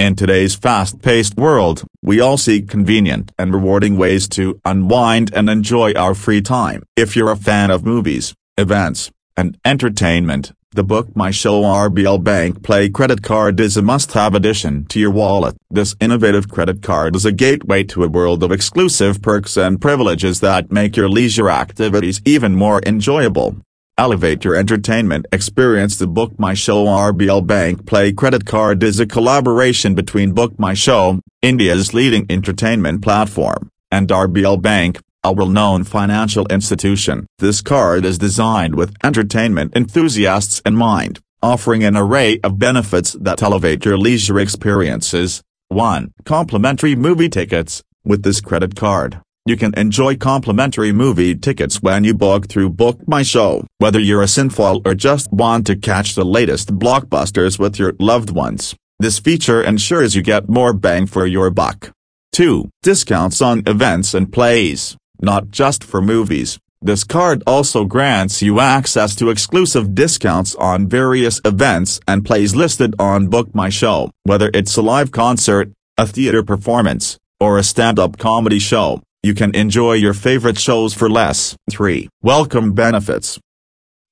In today's fast-paced world, we all seek convenient and rewarding ways to unwind and enjoy our free time. If you're a fan of movies, events, and entertainment, the Book My Show RBL Bank Play credit card is a must-have addition to your wallet. This innovative credit card is a gateway to a world of exclusive perks and privileges that make your leisure activities even more enjoyable. Elevate your entertainment experience The Book My Show RBL Bank Play credit card is a collaboration between Book My Show, India's leading entertainment platform, and RBL Bank, a well-known financial institution. This card is designed with entertainment enthusiasts in mind, offering an array of benefits that elevate your leisure experiences. 1. Complimentary movie tickets. With this credit card, you can enjoy complimentary movie tickets when you book through Book My Show. Whether you're a cinephile or just want to catch the latest blockbusters with your loved ones, this feature ensures you get more bang for your buck. 2. Discounts on events and plays. Not just for movies, this card also grants you access to exclusive discounts on various events and plays listed on Book My Show. Whether it's a live concert, a theater performance, or a stand-up comedy show, you can enjoy your favorite shows for less. 3. Welcome Benefits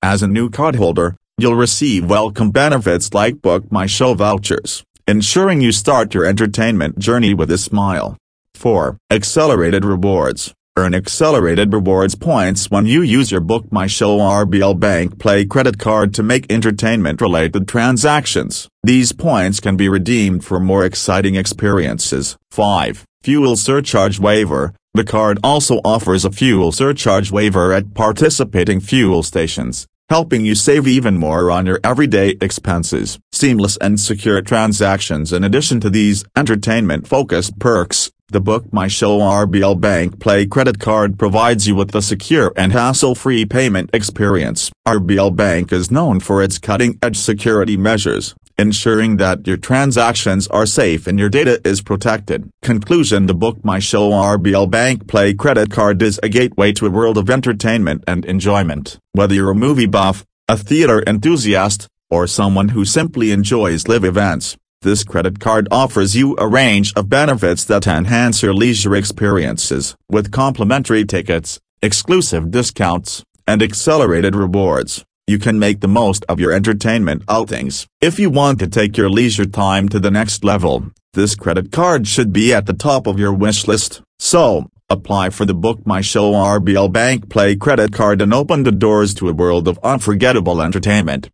As a new cardholder, you'll receive welcome benefits like Book My Show vouchers, ensuring you start your entertainment journey with a smile. 4. Accelerated Rewards Earn accelerated rewards points when you use your Book My Show RBL Bank Play credit card to make entertainment-related transactions. These points can be redeemed for more exciting experiences. 5. Fuel Surcharge Waiver the card also offers a fuel surcharge waiver at participating fuel stations, helping you save even more on your everyday expenses. Seamless and secure transactions In addition to these entertainment-focused perks, the Book My Show RBL Bank Play credit card provides you with a secure and hassle-free payment experience. RBL Bank is known for its cutting-edge security measures, ensuring that your transactions are safe and your data is protected. Conclusion The Book My Show RBL Bank Play credit card is a gateway to a world of entertainment and enjoyment. Whether you're a movie buff, a theater enthusiast, or someone who simply enjoys live events, this credit card offers you a range of benefits that enhance your leisure experiences. With complimentary tickets, exclusive discounts, and accelerated rewards you can make the most of your entertainment outings. If you want to take your leisure time to the next level, this credit card should be at the top of your wish list. So, apply for the Book My Show RBL Bank Play credit card and open the doors to a world of unforgettable entertainment.